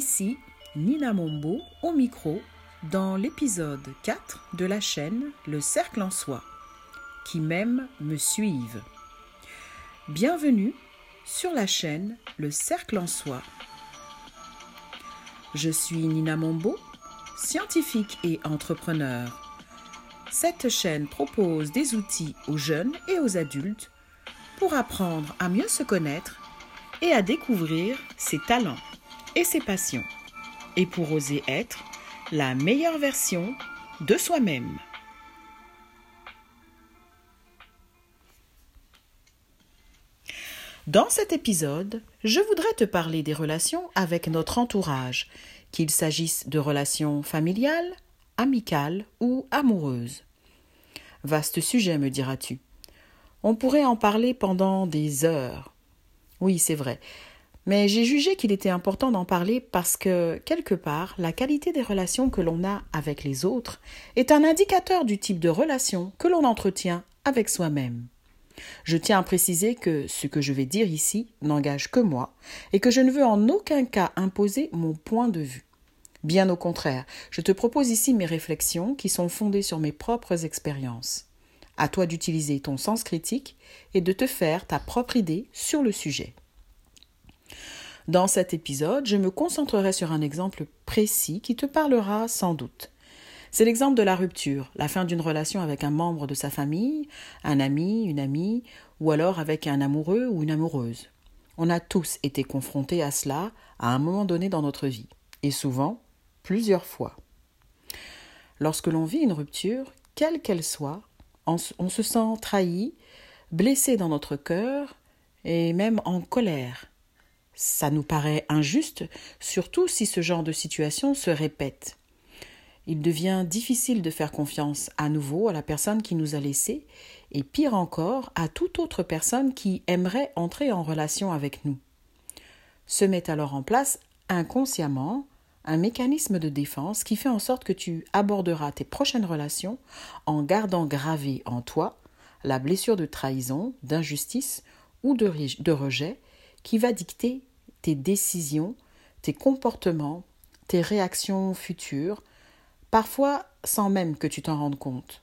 Ici, Nina Mombo au micro dans l'épisode 4 de la chaîne Le Cercle en Soi, qui m'aiment me suivent. Bienvenue sur la chaîne Le Cercle en Soi. Je suis Nina Mombo, scientifique et entrepreneur. Cette chaîne propose des outils aux jeunes et aux adultes pour apprendre à mieux se connaître et à découvrir ses talents et ses passions, et pour oser être la meilleure version de soi-même. Dans cet épisode, je voudrais te parler des relations avec notre entourage, qu'il s'agisse de relations familiales, amicales ou amoureuses. Vaste sujet, me diras-tu. On pourrait en parler pendant des heures. Oui, c'est vrai. Mais j'ai jugé qu'il était important d'en parler parce que, quelque part, la qualité des relations que l'on a avec les autres est un indicateur du type de relation que l'on entretient avec soi-même. Je tiens à préciser que ce que je vais dire ici n'engage que moi et que je ne veux en aucun cas imposer mon point de vue. Bien au contraire, je te propose ici mes réflexions qui sont fondées sur mes propres expériences. À toi d'utiliser ton sens critique et de te faire ta propre idée sur le sujet. Dans cet épisode, je me concentrerai sur un exemple précis qui te parlera sans doute. C'est l'exemple de la rupture, la fin d'une relation avec un membre de sa famille, un ami, une amie, ou alors avec un amoureux ou une amoureuse. On a tous été confrontés à cela à un moment donné dans notre vie, et souvent plusieurs fois. Lorsque l'on vit une rupture, quelle qu'elle soit, on se sent trahi, blessé dans notre cœur et même en colère. Ça nous paraît injuste, surtout si ce genre de situation se répète. Il devient difficile de faire confiance à nouveau à la personne qui nous a laissés, et pire encore, à toute autre personne qui aimerait entrer en relation avec nous. Se met alors en place inconsciemment un mécanisme de défense qui fait en sorte que tu aborderas tes prochaines relations en gardant gravé en toi la blessure de trahison, d'injustice ou de rejet qui va dicter tes décisions, tes comportements, tes réactions futures, parfois sans même que tu t'en rendes compte.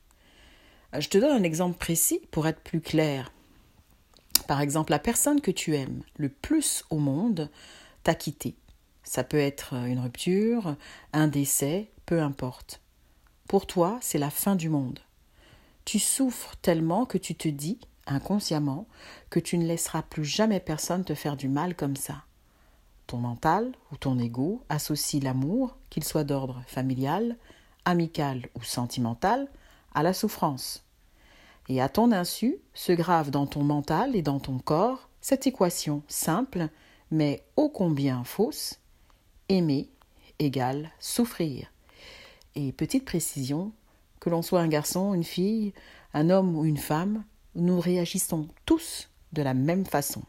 Je te donne un exemple précis pour être plus clair. Par exemple, la personne que tu aimes le plus au monde t'a quitté. Ça peut être une rupture, un décès, peu importe. Pour toi, c'est la fin du monde. Tu souffres tellement que tu te dis, inconsciemment, que tu ne laisseras plus jamais personne te faire du mal comme ça. Ton mental ou ton ego associe l'amour, qu'il soit d'ordre familial, amical ou sentimental, à la souffrance. Et à ton insu se grave dans ton mental et dans ton corps cette équation simple, mais ô combien fausse, aimer égale souffrir. Et petite précision, que l'on soit un garçon, une fille, un homme ou une femme, nous réagissons tous de la même façon.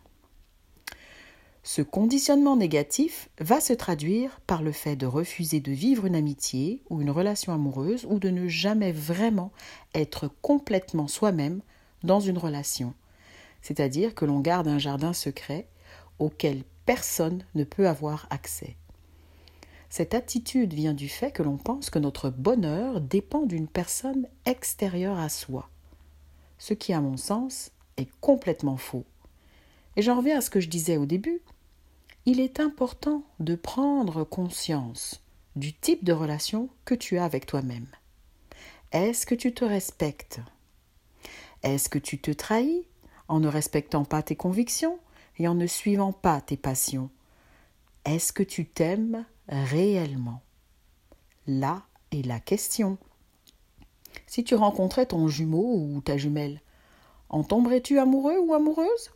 Ce conditionnement négatif va se traduire par le fait de refuser de vivre une amitié ou une relation amoureuse ou de ne jamais vraiment être complètement soi-même dans une relation. C'est-à-dire que l'on garde un jardin secret auquel personne ne peut avoir accès. Cette attitude vient du fait que l'on pense que notre bonheur dépend d'une personne extérieure à soi, ce qui, à mon sens, est complètement faux. Et j'en reviens à ce que je disais au début. Il est important de prendre conscience du type de relation que tu as avec toi-même. Est-ce que tu te respectes? Est-ce que tu te trahis en ne respectant pas tes convictions et en ne suivant pas tes passions? Est-ce que tu t'aimes réellement? Là est la question. Si tu rencontrais ton jumeau ou ta jumelle, en tomberais-tu amoureux ou amoureuse?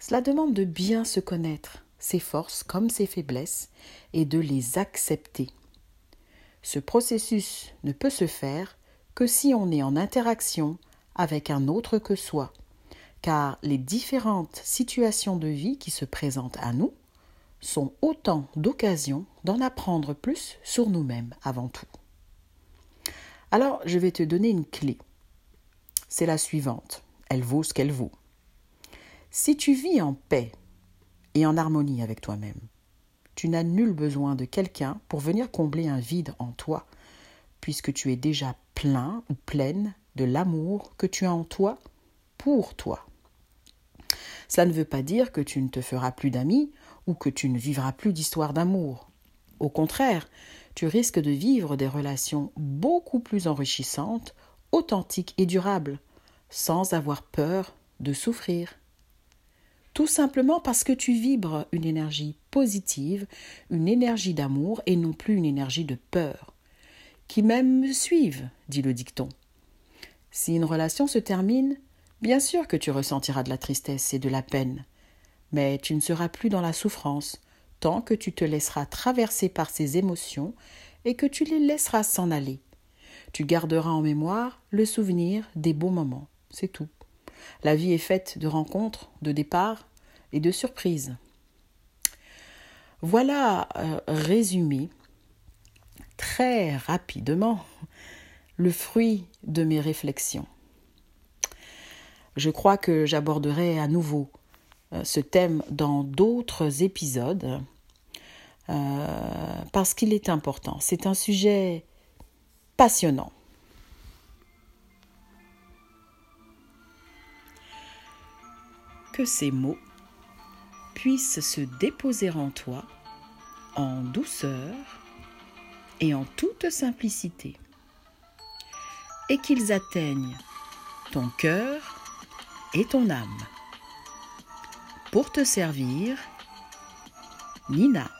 Cela demande de bien se connaître, ses forces comme ses faiblesses, et de les accepter. Ce processus ne peut se faire que si on est en interaction avec un autre que soi, car les différentes situations de vie qui se présentent à nous sont autant d'occasions d'en apprendre plus sur nous-mêmes avant tout. Alors, je vais te donner une clé. C'est la suivante. Elle vaut ce qu'elle vaut. Si tu vis en paix et en harmonie avec toi-même, tu n'as nul besoin de quelqu'un pour venir combler un vide en toi, puisque tu es déjà plein ou pleine de l'amour que tu as en toi pour toi. Cela ne veut pas dire que tu ne te feras plus d'amis ou que tu ne vivras plus d'histoires d'amour. Au contraire, tu risques de vivre des relations beaucoup plus enrichissantes, authentiques et durables, sans avoir peur de souffrir. Tout simplement parce que tu vibres une énergie positive, une énergie d'amour et non plus une énergie de peur. Qui même me suivent, dit le dicton. Si une relation se termine, Bien sûr que tu ressentiras de la tristesse et de la peine, mais tu ne seras plus dans la souffrance tant que tu te laisseras traverser par ces émotions et que tu les laisseras s'en aller. Tu garderas en mémoire le souvenir des beaux moments, c'est tout. La vie est faite de rencontres, de départs et de surprises. Voilà euh, résumé très rapidement le fruit de mes réflexions je crois que j'aborderai à nouveau euh, ce thème dans d'autres épisodes euh, parce qu'il est important. C'est un sujet passionnant. Que ces mots puissent se déposer en toi en douceur et en toute simplicité, et qu'ils atteignent ton cœur et ton âme. Pour te servir, Nina.